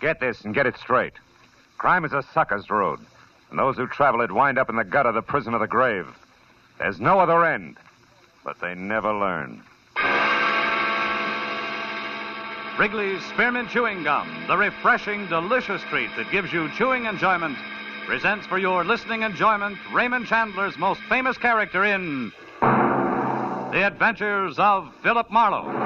Get this and get it straight. Crime is a sucker's road, and those who travel it wind up in the gutter, the prison of the grave. There's no other end, but they never learn. Wrigley's Spearmint Chewing Gum, the refreshing, delicious treat that gives you chewing enjoyment, presents for your listening enjoyment Raymond Chandler's most famous character in The Adventures of Philip Marlowe.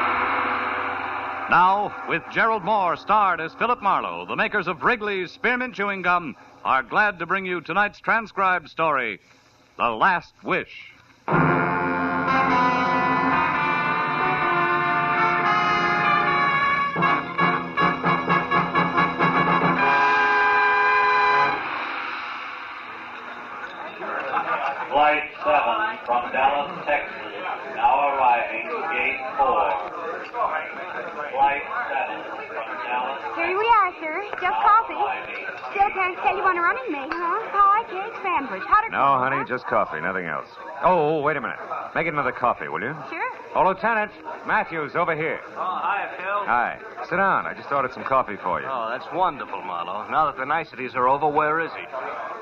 Now, with Gerald Mohr starred as Philip Marlowe, the makers of Wrigley's Spearmint Chewing Gum are glad to bring you tonight's transcribed story, The Last Wish. No, honey, just coffee, nothing else. Oh, wait a minute. Make it another coffee, will you? Sure. Oh, Lieutenant, Matthews, over here. Oh, hi, Phil. Hi. Sit down. I just ordered some coffee for you. Oh, that's wonderful, Marlowe. Now that the niceties are over, where is he?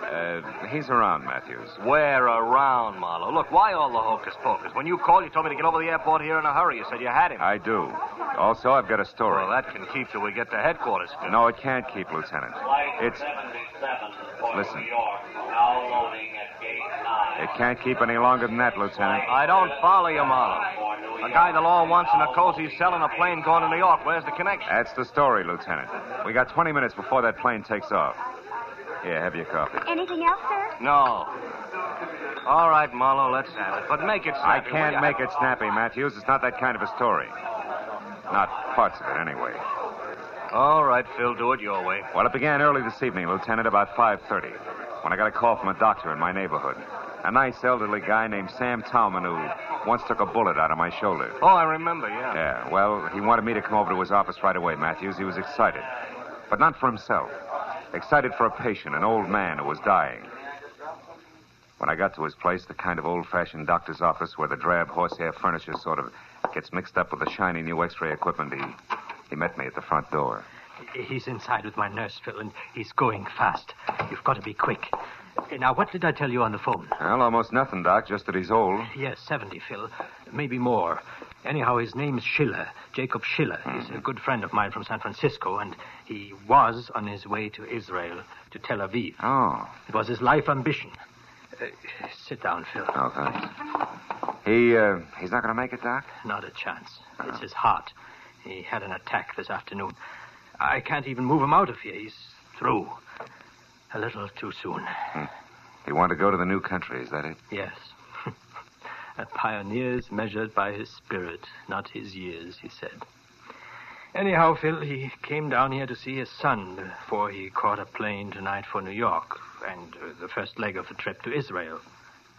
Uh, he's around, Matthews. Where around, Marlowe? Look, why all the hocus pocus? When you called, you told me to get over to the airport here in a hurry. You said you had him. I do. Also, I've got a story. Well, that can keep till we get to headquarters, Phil. No, it can't keep, Lieutenant. It's 77 for Listen. It can't keep any longer than that, Lieutenant. I don't follow you, Marlowe. A guy the law wants in a cozy cell in a plane going to New York. Where's the connection? That's the story, Lieutenant. We got 20 minutes before that plane takes off. Here, have your coffee. Anything else, sir? No. All right, Marlowe, let's have it. But make it I can't make it snappy, Matthews. It's not that kind of a story. Not parts of it, anyway. All right, Phil, do it your way. Well, it began early this evening, Lieutenant, about 5.30, when I got a call from a doctor in my neighborhood. A nice elderly guy named Sam Talman who once took a bullet out of my shoulder. Oh, I remember, yeah. Yeah, well, he wanted me to come over to his office right away, Matthews. He was excited. But not for himself. Excited for a patient, an old man who was dying. When I got to his place, the kind of old fashioned doctor's office where the drab horsehair furniture sort of gets mixed up with the shiny new x ray equipment, he, he met me at the front door. He's inside with my nurse, Phil, and he's going fast. You've got to be quick. Uh, Now, what did I tell you on the phone? Well, almost nothing, Doc, just that he's old. Yes, 70, Phil. Maybe more. Anyhow, his name's Schiller, Jacob Schiller. He's a good friend of mine from San Francisco, and he was on his way to Israel, to Tel Aviv. Oh, It was his life ambition. Uh, sit down, Phil. oh, thanks. He, uh, he's not going to make it, Doc? Not a chance. It's his heart. He had an attack this afternoon. I can't even move him out of here. He's through. A little too soon. He wanted to go to the new country, is that it? Yes. a pioneer's measured by his spirit, not his years, he said. Anyhow, Phil, he came down here to see his son before he caught a plane tonight for New York and uh, the first leg of the trip to Israel.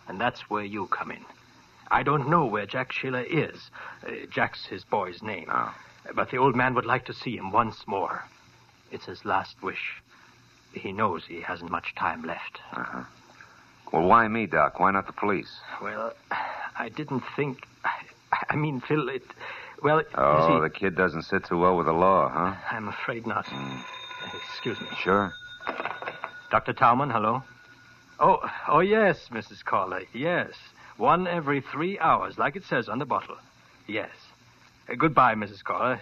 And that's where you come in. I don't know where Jack Schiller is. Uh, Jack's his boy's name. Oh. But the old man would like to see him once more. It's his last wish. He knows he hasn't much time left. Uh-huh. Well, why me, Doc? Why not the police? Well, I didn't think. I, mean, Phil, it. Well, Oh, see, the kid doesn't sit too well with the law, huh? I'm afraid not. Excuse me. Sure. Dr. Talman, hello? Oh, oh, yes, Mrs. Caller. Yes. One every three hours, like it says on the bottle. Yes. Uh, goodbye, Mrs. Caller.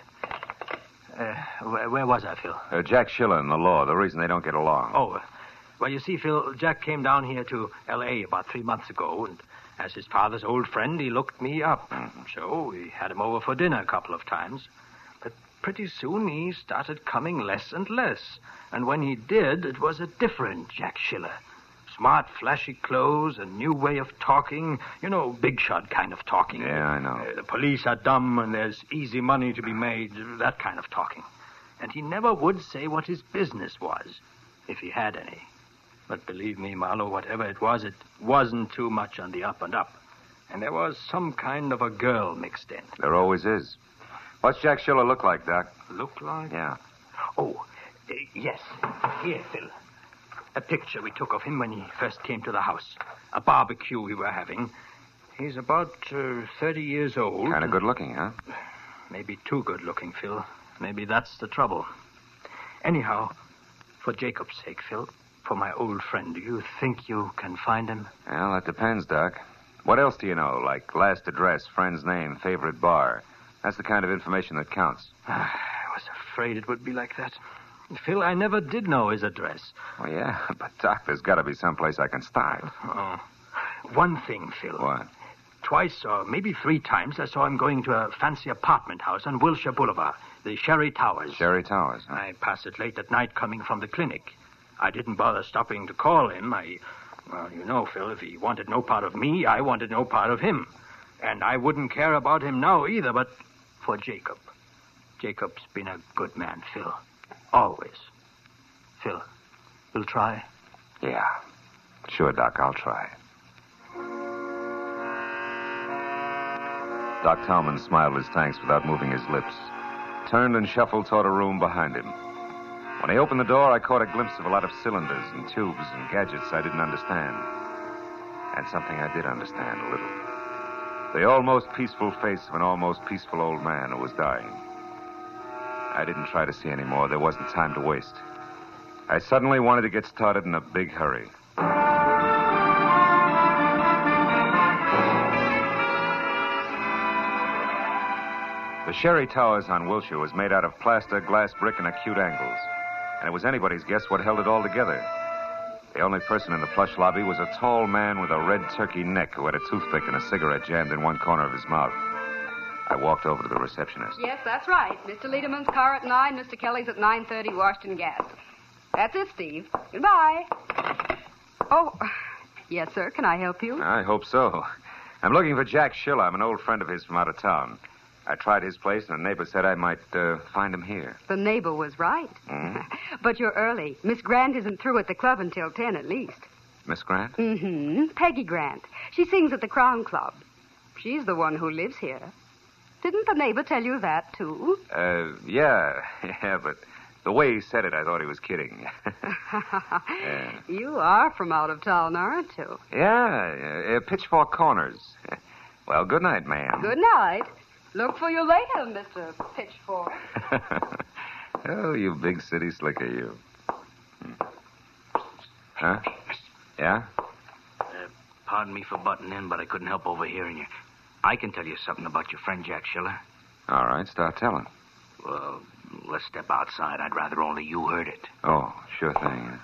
Uh, where, where was I, Phil? Uh, Jack Schiller and the law, the reason they don't get along. Oh, uh, well, you see, Phil, Jack came down here to L.A. about three months ago, and as his father's old friend, he looked me up. So we had him over for dinner a couple of times. But pretty soon he started coming less and less. And when he did, it was a different Jack Schiller. Smart, flashy clothes, a new way of talking. You know, big shot kind of talking. Yeah, I know. Uh, the police are dumb and there's easy money to be made. That kind of talking. And he never would say what his business was, if he had any. But believe me, Marlowe, whatever it was, it wasn't too much on the up and up. And there was some kind of a girl mixed in. There always is. What's Jack Schiller look like, Doc? Look like? Yeah. Oh, uh, yes. Here, Phil. A picture we took of him when he first came to the house. A barbecue we were having. He's about uh, 30 years old. Kind of good looking, huh? Maybe too good looking, Phil. Maybe that's the trouble. Anyhow, for Jacob's sake, Phil, for my old friend, do you think you can find him? Well, that depends, Doc. What else do you know? Like last address, friend's name, favorite bar. That's the kind of information that counts. I was afraid it would be like that. Phil, I never did know his address. Oh, yeah, but Doc, there's got to be some place I can start. Oh. One thing, Phil. What? Twice or maybe three times I saw him going to a fancy apartment house on Wilshire Boulevard, the Sherry Towers. Sherry Towers. Huh? I pass it late at night coming from the clinic. I didn't bother stopping to call him. I, well, you know, Phil, if he wanted no part of me, I wanted no part of him. And I wouldn't care about him now either, but for Jacob. Jacob's been a good man, Phil. Always. Phil, you'll try? Yeah. Sure, Doc, I'll try. Doc Talman smiled his thanks without moving his lips, turned and shuffled toward a room behind him. When he opened the door, I caught a glimpse of a lot of cylinders and tubes and gadgets I didn't understand. And something I did understand a little. The almost peaceful face of an almost peaceful old man who was dying. I didn't try to see any more. There wasn't time to waste. I suddenly wanted to get started in a big hurry. The Sherry Towers on Wilshire was made out of plaster, glass, brick, and acute angles. And it was anybody's guess what held it all together. The only person in the plush lobby was a tall man with a red turkey neck who had a toothpick and a cigarette jammed in one corner of his mouth. I walked over to the receptionist. Yes, that's right. Mr. Lederman's car at 9, Mr. Kelly's at 9.30, Washington Gas. That's it, Steve. Goodbye. Oh, yes, sir. Can I help you? I hope so. I'm looking for Jack Schiller. I'm an old friend of his from out of town. I tried his place, and a neighbor said I might uh, find him here. The neighbor was right. Hmm? but you're early. Miss Grant isn't through at the club until 10 at least. Miss Grant? Mm-hmm. Peggy Grant. She sings at the Crown Club. She's the one who lives here. Didn't the neighbor tell you that, too? Uh, yeah, yeah, but the way he said it, I thought he was kidding. yeah. You are from out of town, aren't you? Yeah, uh, Pitchfork Corners. well, good night, ma'am. Good night. Look for you later, Mr. Pitchfork. oh, you big city slicker, you. Hmm. Huh? Yeah? Uh, pardon me for butting in, but I couldn't help overhearing you. I can tell you something about your friend Jack Schiller. All right, start telling. Well, let's step outside. I'd rather only you heard it. Oh, sure thing.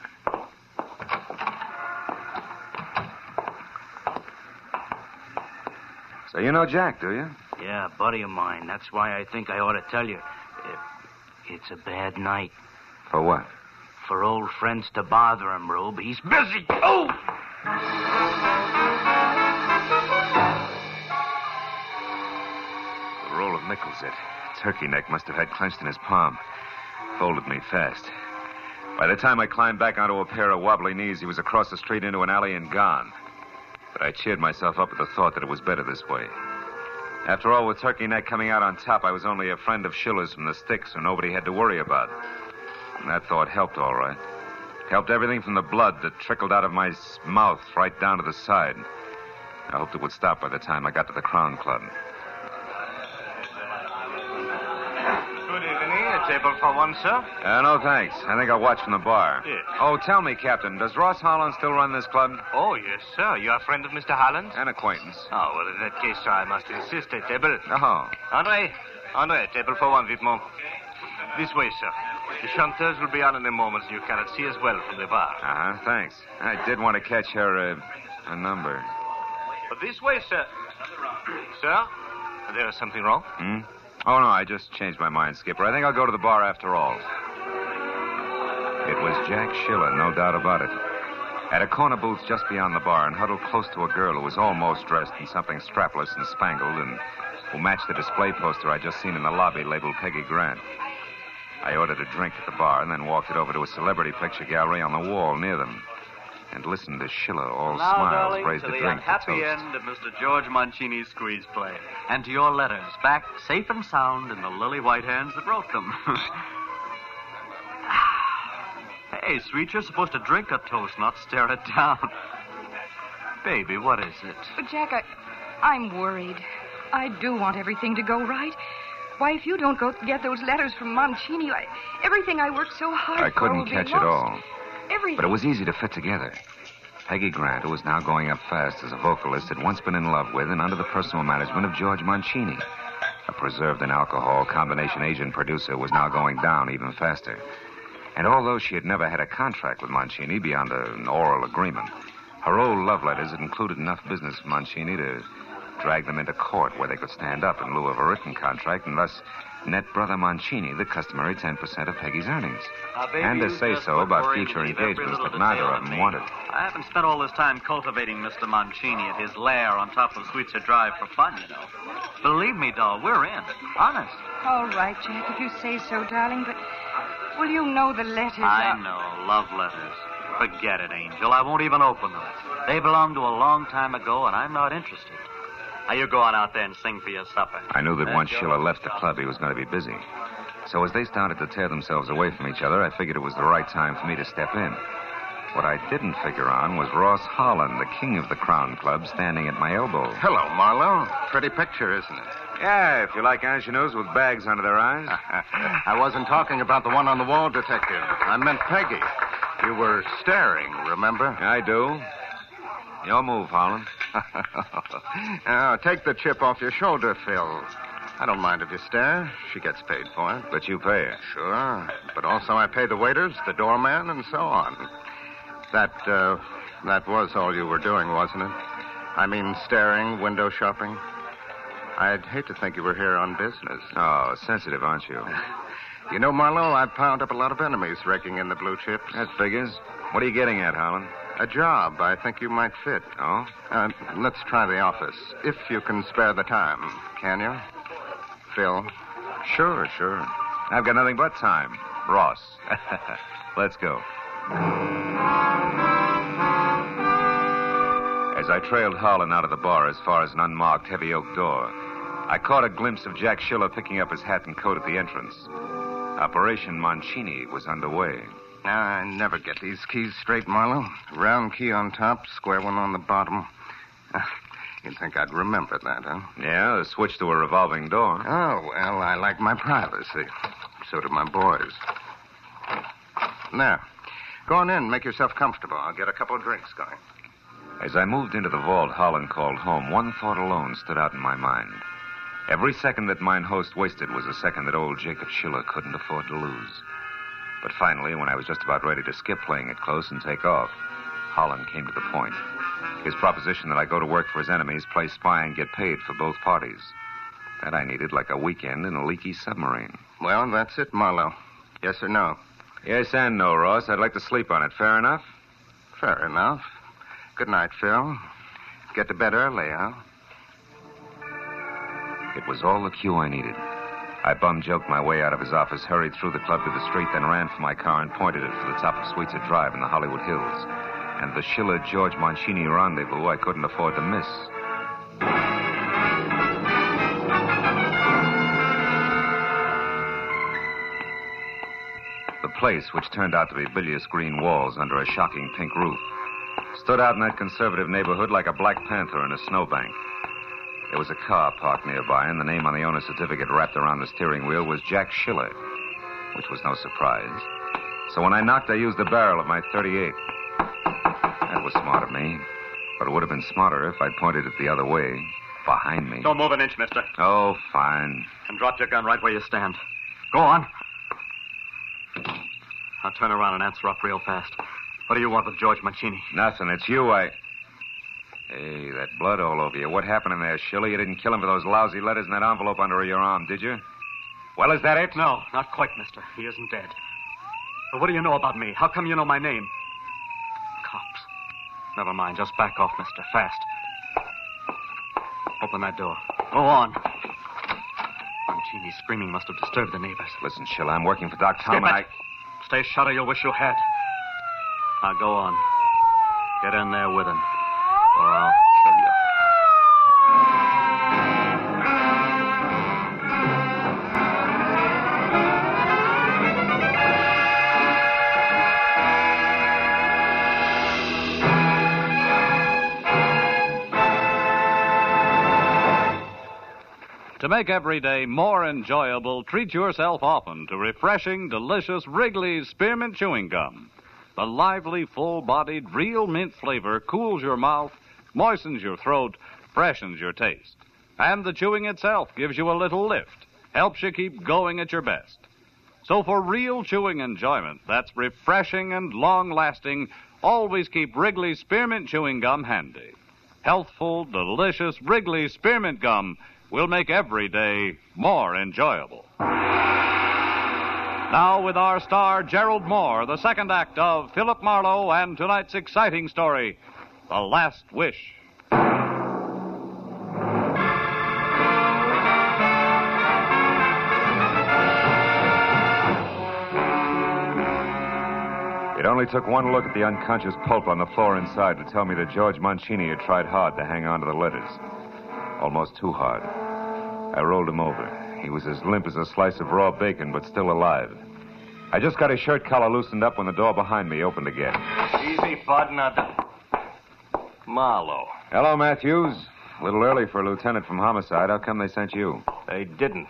So you know Jack, do you? Yeah, buddy of mine. That's why I think I ought to tell you. Uh, it's a bad night For what? for old friends to bother him, Rube. He's busy. Oh! Nickels it. Turkey neck must have had clenched in his palm. Folded me fast. By the time I climbed back onto a pair of wobbly knees, he was across the street into an alley and gone. But I cheered myself up at the thought that it was better this way. After all, with Turkey Neck coming out on top, I was only a friend of Schiller's from the sticks, so nobody had to worry about. And that thought helped, all right. Helped everything from the blood that trickled out of my mouth right down to the side. I hoped it would stop by the time I got to the Crown Club. Table for one, sir? Uh, no, thanks. I think I'll watch from the bar. Yes. Oh, tell me, Captain, does Ross Holland still run this club? Oh, yes, sir. You are a friend of Mr. Holland? An acquaintance. Oh, well, in that case, sir, I must insist a table. Oh. Andre, Andre, table for one, Vipmont. This way, sir. The chanteurs will be on in a moment, and you cannot see as well from the bar. Uh-huh, thanks. I did want to catch her, uh, her number. But this way, sir. sir, there is something wrong? Hmm? Oh, no, I just changed my mind, Skipper. I think I'll go to the bar after all. It was Jack Schiller, no doubt about it. At a corner booth just beyond the bar and huddled close to a girl who was almost dressed in something strapless and spangled and who matched the display poster I'd just seen in the lobby labeled Peggy Grant. I ordered a drink at the bar and then walked it over to a celebrity picture gallery on the wall near them and listened to Schiller, all now, smiles, darling, raise to the the drink to unhappy toast. end of Mr. George Mancini's squeeze play. And to your letters, back safe and sound in the lily white hands that wrote them. hey, sweet, you're supposed to drink a toast, not stare it down. Baby, what is it? But, Jack, I, I'm worried. I do want everything to go right. Why, if you don't go get those letters from Mancini, I, everything I worked so hard I for will couldn't be catch it lost. all. Everything. But it was easy to fit together. Peggy Grant, who was now going up fast as a vocalist, had once been in love with and under the personal management of George Mancini. A preserved in alcohol combination agent producer was now going down even faster. And although she had never had a contract with Mancini beyond an oral agreement, her old love letters had included enough business for Mancini to drag them into court where they could stand up in lieu of a written contract and thus net Brother Mancini the customary 10% of Peggy's earnings. Now, and to say so about future to engagements little that neither of them me. wanted. I haven't spent all this time cultivating Mr. Mancini at his lair on top of Sweetser Drive for fun, you know. Believe me, doll, we're in. Honest. All right, Jack, if you say so, darling, but will you know the letters I are... know. Love letters. Forget it, Angel. I won't even open them. They belong to a long time ago, and I'm not interested. Now, you go on out there and sing for your supper. I knew that uh, once go. Schiller left the club, he was going to be busy. So as they started to tear themselves away from each other, I figured it was the right time for me to step in. What I didn't figure on was Ross Holland, the king of the Crown Club, standing at my elbow. Hello, Marlowe. Pretty picture, isn't it? Yeah, if you like ingenues with bags under their eyes. I wasn't talking about the one on the wall, Detective. I meant Peggy. You were staring, remember? I do. Your move, Holland. now, take the chip off your shoulder, Phil. I don't mind if you stare. She gets paid for it. But you pay her. Sure. But also I pay the waiters, the doorman, and so on. That, uh, that was all you were doing, wasn't it? I mean, staring, window shopping. I'd hate to think you were here on business. Oh, sensitive, aren't you? You know, Marlowe, I've piled up a lot of enemies raking in the blue chips. That figures. What are you getting at, Holland? A job I think you might fit. Oh? Uh, let's try the office, if you can spare the time. Can you? Phil? Sure, sure. I've got nothing but time. Ross. Let's go. As I trailed Harlan out of the bar as far as an unmarked heavy oak door, I caught a glimpse of Jack Schiller picking up his hat and coat at the entrance. Operation Mancini was underway. I never get these keys straight, Marlowe. Round key on top, square one on the bottom. Ah, you'd think I'd remember that, huh? Yeah, the switch to a revolving door. Oh, well, I like my privacy. So do my boys. Now, go on in, make yourself comfortable. I'll get a couple of drinks going. As I moved into the vault Holland called home, one thought alone stood out in my mind. Every second that mine host wasted was a second that old Jacob Schiller couldn't afford to lose. But finally, when I was just about ready to skip playing it close and take off, Holland came to the point. His proposition that I go to work for his enemies, play spy, and get paid for both parties. That I needed like a weekend in a leaky submarine. Well, that's it, Marlowe. Yes or no? Yes and no, Ross. I'd like to sleep on it. Fair enough? Fair enough. Good night, Phil. Get to bed early, huh? It was all the cue I needed. I bum joked my way out of his office, hurried through the club to the street, then ran for my car and pointed it for the top of Sweetser Drive in the Hollywood Hills. And the Schiller George Mancini rendezvous I couldn't afford to miss. The place, which turned out to be bilious green walls under a shocking pink roof, stood out in that conservative neighborhood like a black panther in a snowbank. There was a car parked nearby, and the name on the owner's certificate wrapped around the steering wheel was Jack Schiller, which was no surprise. So when I knocked, I used the barrel of my 38. That was smart of me, but it would have been smarter if I'd pointed it the other way, behind me. Don't move an inch, mister. Oh, fine. And drop your gun right where you stand. Go on. Now turn around and answer up real fast. What do you want with George Mancini? Nothing. It's you, I. Hey, that blood all over you. What happened in there, Schiller? You didn't kill him for those lousy letters in that envelope under your arm, did you? Well, is that it? No, not quite, mister. He isn't dead. But what do you know about me? How come you know my name? Cops. Never mind. Just back off, mister. Fast. Open that door. Go on. Mancini's screaming must have disturbed the neighbors. Listen, Sheila, I'm working for Doc Tom, Skip and it. Stay shut or you'll wish you had. Now go on. Get in there with him, or I'll kill you. To make every day more enjoyable, treat yourself often to refreshing, delicious Wrigley's Spearmint Chewing Gum. The lively, full bodied, real mint flavor cools your mouth, moistens your throat, freshens your taste. And the chewing itself gives you a little lift, helps you keep going at your best. So for real chewing enjoyment that's refreshing and long lasting, always keep Wrigley's Spearmint Chewing Gum handy. Healthful, delicious Wrigley's Spearmint Gum will make every day more enjoyable. Now, with our star Gerald Mohr, the second act of Philip Marlowe and tonight's exciting story, The Last Wish. It only took one look at the unconscious pulp on the floor inside to tell me that George Mancini had tried hard to hang on to the letters. Almost too hard. I rolled him over. He was as limp as a slice of raw bacon, but still alive. I just got his shirt collar loosened up when the door behind me opened again. Easy, bud. Now, Marlowe. Hello, Matthews. A little early for a lieutenant from homicide. How come they sent you? They didn't.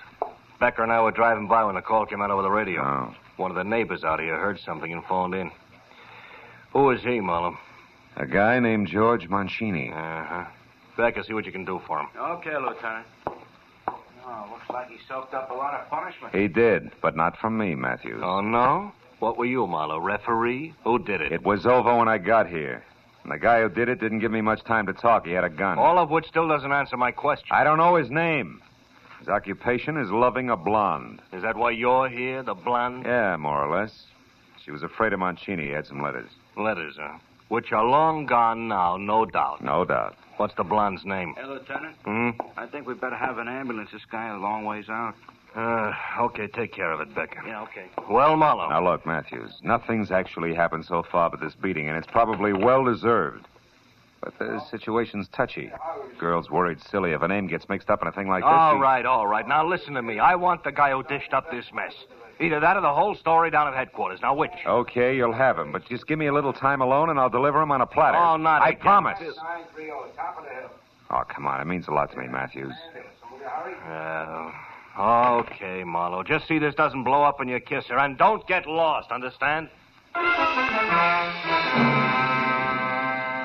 Becker and I were driving by when the call came out over the radio. Oh. One of the neighbors out here heard something and phoned in. Who is he, Marlowe? A guy named George Mancini. Uh-huh. Becker, see what you can do for him. Okay, Lieutenant. Oh, looks like he soaked up a lot of punishment. He did, but not from me, Matthews. Oh, no? What were you, Marlowe? Referee? Who did it? It was over when I got here. And the guy who did it didn't give me much time to talk. He had a gun. All of which still doesn't answer my question. I don't know his name. His occupation is loving a blonde. Is that why you're here, the blonde? Yeah, more or less. She was afraid of Mancini. He had some letters. Letters, huh? Which are long gone now, no doubt. No doubt. What's the blonde's name? Hey, Lieutenant. Hmm? I think we'd better have an ambulance. This guy a long ways out. Uh, okay, take care of it, Becker. Yeah, okay. Well, Marlowe. Now, look, Matthews. Nothing's actually happened so far but this beating, and it's probably well deserved. But the situation's touchy. Girl's worried silly if a name gets mixed up in a thing like this. All she- right, all right. Now listen to me. I want the guy who dished up this mess. Either that or the whole story down at headquarters. Now, which? Okay, you'll have him, but just give me a little time alone, and I'll deliver him on a platter. Oh, not I again. promise. Oh, come on. It means a lot to me, Matthews. Uh, okay, Marlowe. Just see this doesn't blow up when you kiss her, and don't get lost. Understand?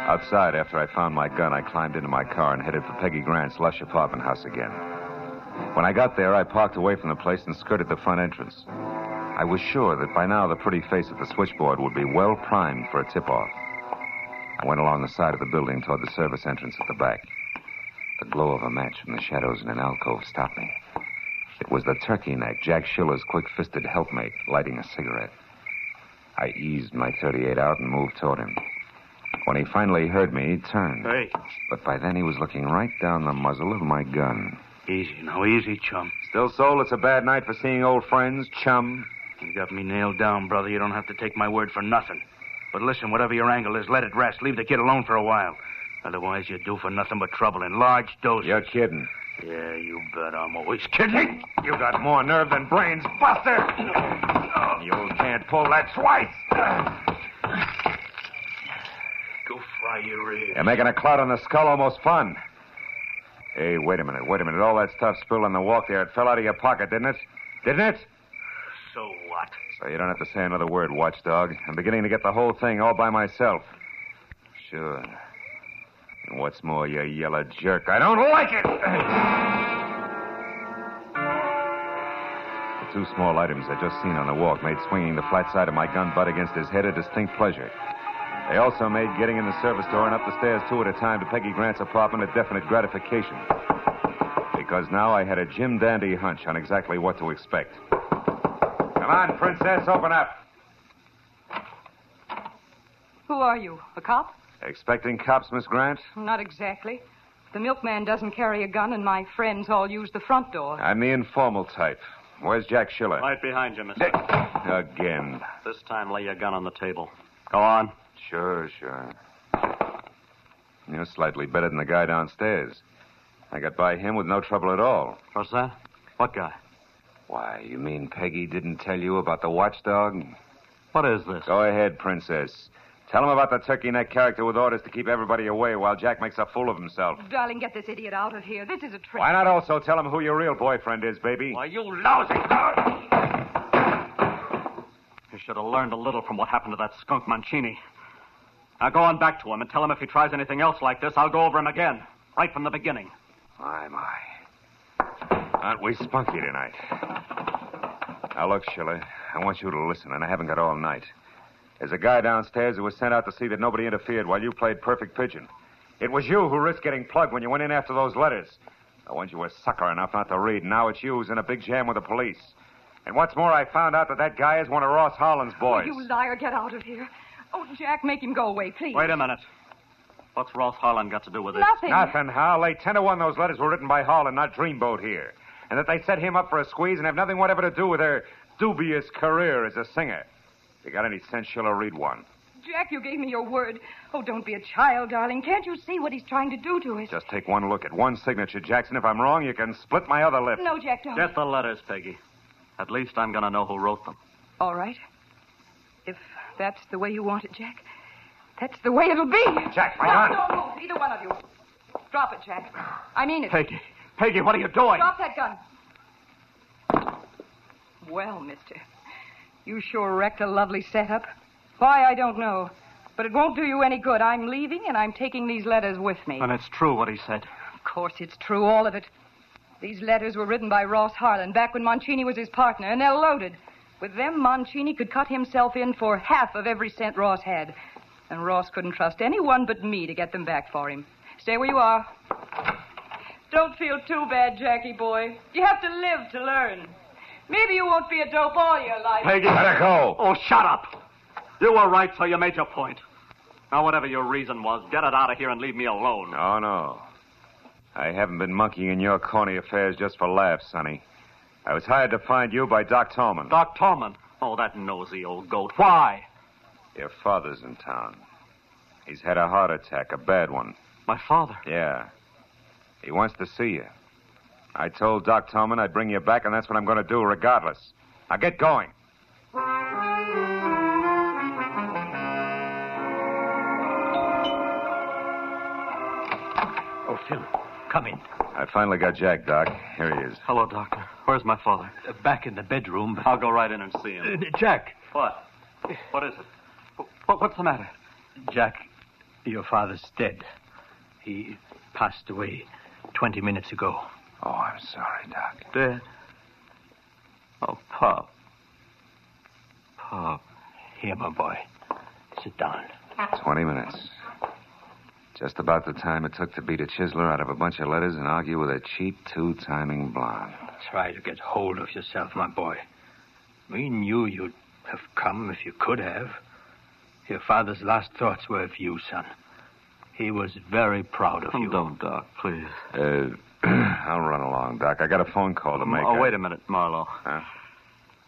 Outside, after I found my gun, I climbed into my car and headed for Peggy Grant's lush apartment house again. When I got there, I parked away from the place and skirted the front entrance. I was sure that by now the pretty face at the switchboard would be well primed for a tip off. I went along the side of the building toward the service entrance at the back. The glow of a match from the shadows in an alcove stopped me. It was the turkey neck, Jack Schiller's quick fisted helpmate, lighting a cigarette. I eased my 38 out and moved toward him. When he finally heard me, he turned. Hey, But by then he was looking right down the muzzle of my gun. easy now, easy, chum. Still, Soul, it's a bad night for seeing old friends, chum. You got me nailed down, brother. You don't have to take my word for nothing. But listen, whatever your angle is, let it rest. Leave the kid alone for a while. Otherwise, you do for nothing but trouble in large doses. You're kidding. Yeah, you bet I'm always kidding. You got more nerve than brains, Buster. You can't pull that twice. Go fry your ears. You're making a cloud on the skull almost fun. Hey, wait a minute, wait a minute. All that stuff spilled on the walk there, it fell out of your pocket, didn't it? Didn't it? So what? So you don't have to say another word, watchdog. I'm beginning to get the whole thing all by myself. Sure. And what's more, you yellow jerk, I don't like it! the two small items I'd just seen on the walk made swinging the flat side of my gun butt against his head a distinct pleasure. They also made getting in the service door and up the stairs two at a time to Peggy Grant's apartment a definite gratification. Because now I had a Jim Dandy hunch on exactly what to expect. Come on, Princess, open up. Who are you? A cop? Expecting cops, Miss Grant? Not exactly. The milkman doesn't carry a gun, and my friends all use the front door. I'm the informal type. Where's Jack Schiller? Right behind you, mister. Again. This time, lay your gun on the table. Go on. Sure, sure. You're slightly better than the guy downstairs. I got by him with no trouble at all. What's that? What guy? Why, you mean Peggy didn't tell you about the watchdog? What is this? Go ahead, Princess. Tell him about the turkey neck character with orders to keep everybody away while Jack makes a fool of himself. Darling, get this idiot out of here. This is a trick. Why not also tell him who your real boyfriend is, baby? Why, you lousy girl! You should have learned a little from what happened to that skunk Mancini. Now go on back to him and tell him if he tries anything else like this, I'll go over him again. Right from the beginning. My, my. Aren't we spunky tonight? Now, look, Schiller, I want you to listen, and I haven't got all night. There's a guy downstairs who was sent out to see that nobody interfered while you played perfect pigeon. It was you who risked getting plugged when you went in after those letters. The ones you were sucker enough not to read. Now it's you who's in a big jam with the police. And what's more, I found out that that guy is one of Ross Harlan's oh, boys. Oh, you liar, get out of here. Oh, Jack, make him go away, please. Wait a minute. What's Ross Harlan got to do with it? Nothing. Nothing, Hal. Late 10 to 1, those letters were written by Harlan, not Dreamboat here. And that they set him up for a squeeze and have nothing whatever to do with their dubious career as a singer. If you got any sense, Schiller, read one. Jack, you gave me your word. Oh, don't be a child, darling. Can't you see what he's trying to do to us? Just take one look at one signature, Jackson. If I'm wrong, you can split my other lip. No, Jack, don't. Get the letters, Peggy. At least I'm going to know who wrote them. All right. If that's the way you want it, Jack, that's the way it'll be. Jack, my no, gun. Don't move, either one of you. Drop it, Jack. I mean it. Peggy. Peggy, what are you doing? Drop that gun. Well, mister, you sure wrecked a lovely setup. Why, I don't know. But it won't do you any good. I'm leaving, and I'm taking these letters with me. And it's true what he said. Of course, it's true, all of it. These letters were written by Ross Harlan back when Mancini was his partner, and they're loaded. With them, Mancini could cut himself in for half of every cent Ross had. And Ross couldn't trust anyone but me to get them back for him. Stay where you are. Don't feel too bad, Jackie boy. You have to live to learn. Maybe you won't be a dope all your life. Peggy. Let her go. Oh, shut up. You were right, so you made your point. Now, whatever your reason was, get it out of here and leave me alone. No, no. I haven't been monkeying in your corny affairs just for laughs, Sonny. I was hired to find you by Doc Tolman. Doc Tolman. Oh, that nosy old goat. Why? Your father's in town. He's had a heart attack, a bad one. My father. Yeah. He wants to see you. I told Doc Tolman I'd bring you back, and that's what I'm going to do, regardless. Now get going. Oh, Phil, come in. I finally got Jack, Doc. Here he is. Hello, Doctor. Where's my father? Uh, back in the bedroom. But... I'll go right in and see him. Uh, Jack. What? What is it? What, what's the matter? Jack, your father's dead. He passed away 20 minutes ago. Oh, I'm sorry, Doc. Dead. Oh, Pop. Pop. Here, my boy. Sit down. Twenty minutes. Just about the time it took to beat a chiseler out of a bunch of letters and argue with a cheap two-timing blonde. Try to get hold of yourself, my boy. We knew you'd have come if you could have. Your father's last thoughts were of you, son. He was very proud of Oh, you. don't, Doc, please. Uh, I'll run along, Doc. I got a phone call to make. oh, I- wait a minute, Marlowe. Huh?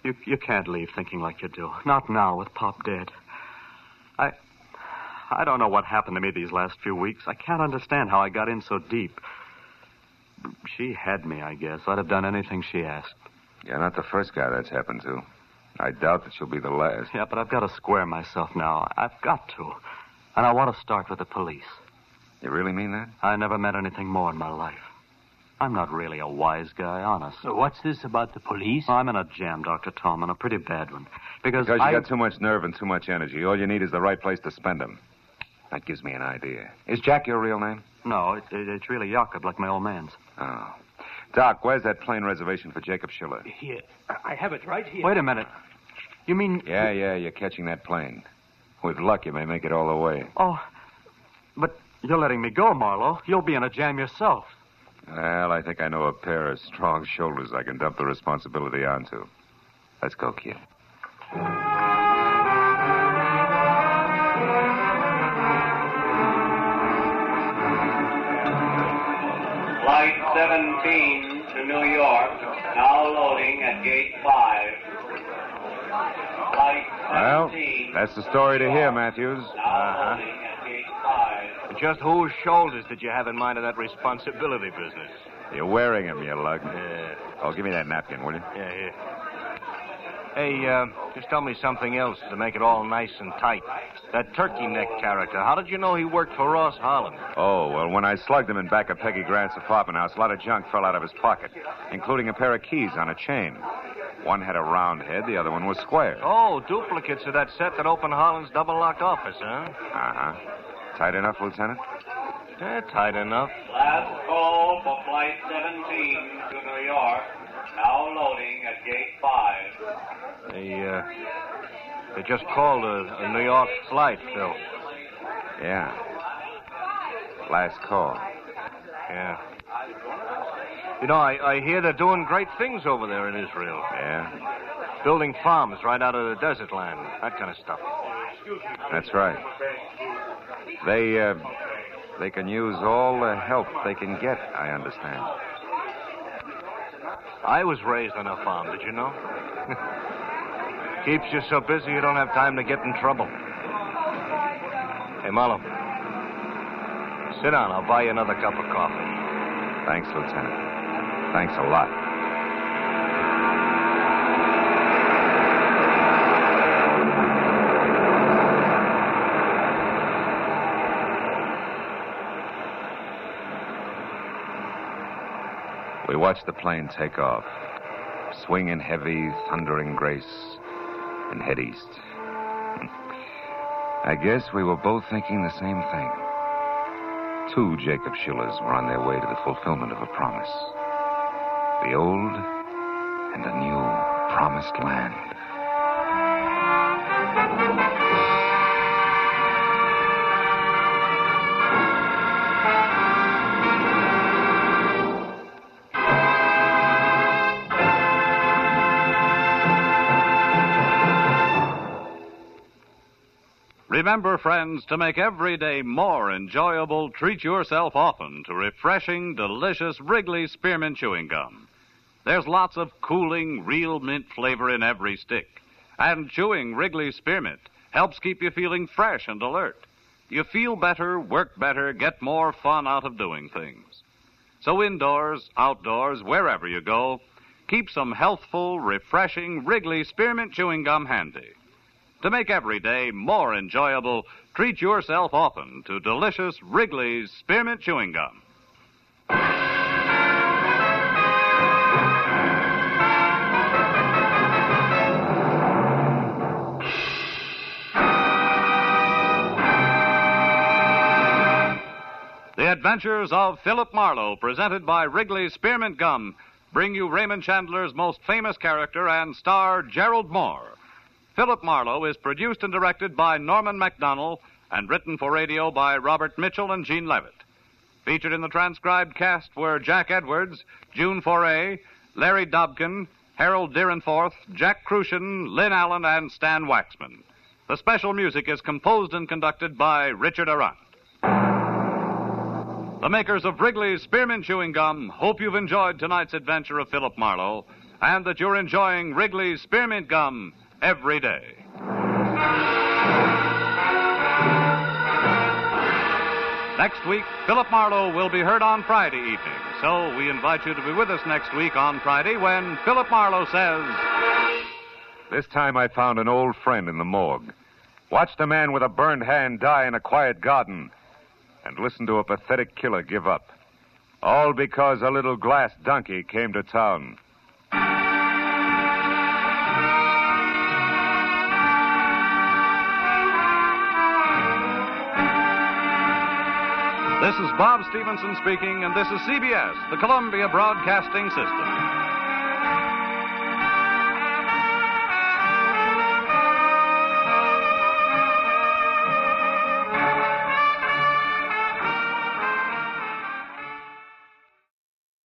You you can't leave thinking like you do. Not now with Pop dead. I I don't know what happened to me these last few weeks. I can't understand how I got in so deep. She had me, I guess. I'd have done anything she asked. You're not the first guy that's happened to. I doubt that you'll be the last. Yeah, but I've got to square myself now. I've got to. And I want to start with the police. You really mean that? I never met anything more in my life. I'm not really a wise guy, honest. So what's this about the police? I'm in a jam, Dr. Tolman, a pretty bad one. Because, Because you I... got too much nerve and too much energy. All you need is the right place to spend them. That gives me an idea. Is Jack your real name? No, it, it, it's really Jakob, like my old man's. Oh. Doc, where's that plane reservation for Jacob Schiller? Here. I have it right here. Wait a minute. You mean... Yeah, yeah, you're catching that plane. With luck, you may make it all the way. Oh, but you're letting me go, Marlowe. You'll be in a jam yourself. Well, I think I know a pair of strong shoulders I can dump the responsibility onto. Let's go, kid. Flight 17 to New York, now loading at gate 5. Flight 17. Well, that's the story to hear, Matthews. Uh-huh. Just whose shoulders did you have in mind in that responsibility business? You're wearing him, you lug. Yeah. Oh, give me that napkin, will you? Yeah, here. Hey, uh, just tell me something else to make it all nice and tight. That turkey neck character, how did you know he worked for Ross Harlan? Oh, well, when I slugged him in back of Peggy Grant's apartment house, a lot of junk fell out of his pocket, including a pair of keys on a chain. One had a round head, the other one was square. Oh, duplicates of that set that opened Harlan's double locked office, huh? Uh huh. Tight enough, Lieutenant? Yeah, tight enough. Last call for Flight 17 to New York, now loading at gate 5. They, uh, they just called a, a New York flight, Phil. Yeah. Last call. Yeah. You know, I, I hear they're doing great things over there in Israel. Yeah? Building farms right out of the desert land, that kind of stuff. That's right. They, uh, they can use all the help they can get, I understand. I was raised on a farm, did you know? Keeps you so busy you don't have time to get in trouble. Hey, Marlowe. Sit down. I'll buy you another cup of coffee. Thanks, Lieutenant. Thanks a lot. We watched the plane take off, swing in heavy, thundering grace, and head east. I guess we were both thinking the same thing. Two Jacob Schillers were on their way to the fulfillment of a promise. The old and the new promised land. Remember, friends, to make every day more enjoyable, treat yourself often to refreshing, delicious Wrigley Spearmint Chewing Gum. There's lots of cooling, real mint flavor in every stick. And chewing Wrigley Spearmint helps keep you feeling fresh and alert. You feel better, work better, get more fun out of doing things. So indoors, outdoors, wherever you go, keep some healthful, refreshing Wrigley Spearmint Chewing Gum handy. To make every day more enjoyable, treat yourself often to delicious Wrigley's Spearmint Chewing Gum. The Adventures of Philip Marlowe, presented by Wrigley's Spearmint Gum, bring you Raymond Chandler's most famous character and star Gerald Mohr. Philip Marlowe is produced and directed by Norman Macdonnell and written for radio by Robert Mitchell and Gene Levitt. Featured in the transcribed cast were Jack Edwards, June Foray, Larry Dobkin, Harold Dryenforth, Jack Kruschen, Lynn Allen, and Stan Waxman. The special music is composed and conducted by Richard Aurandt. The makers of Wrigley's Spearmint Chewing Gum hope you've enjoyed tonight's adventure of Philip Marlowe and that you're enjoying Wrigley's Spearmint Gum every day. Next week, Philip Marlowe will be heard on Friday evening. So we invite you to be with us next week on Friday when Philip Marlowe says. This time I found an old friend in the morgue. Watched a man with a burned hand die in a quiet garden. And listened to a pathetic killer give up. All because a little glass donkey came to town. This is Bob Stevenson speaking, and this is CBS, the Columbia Broadcasting System.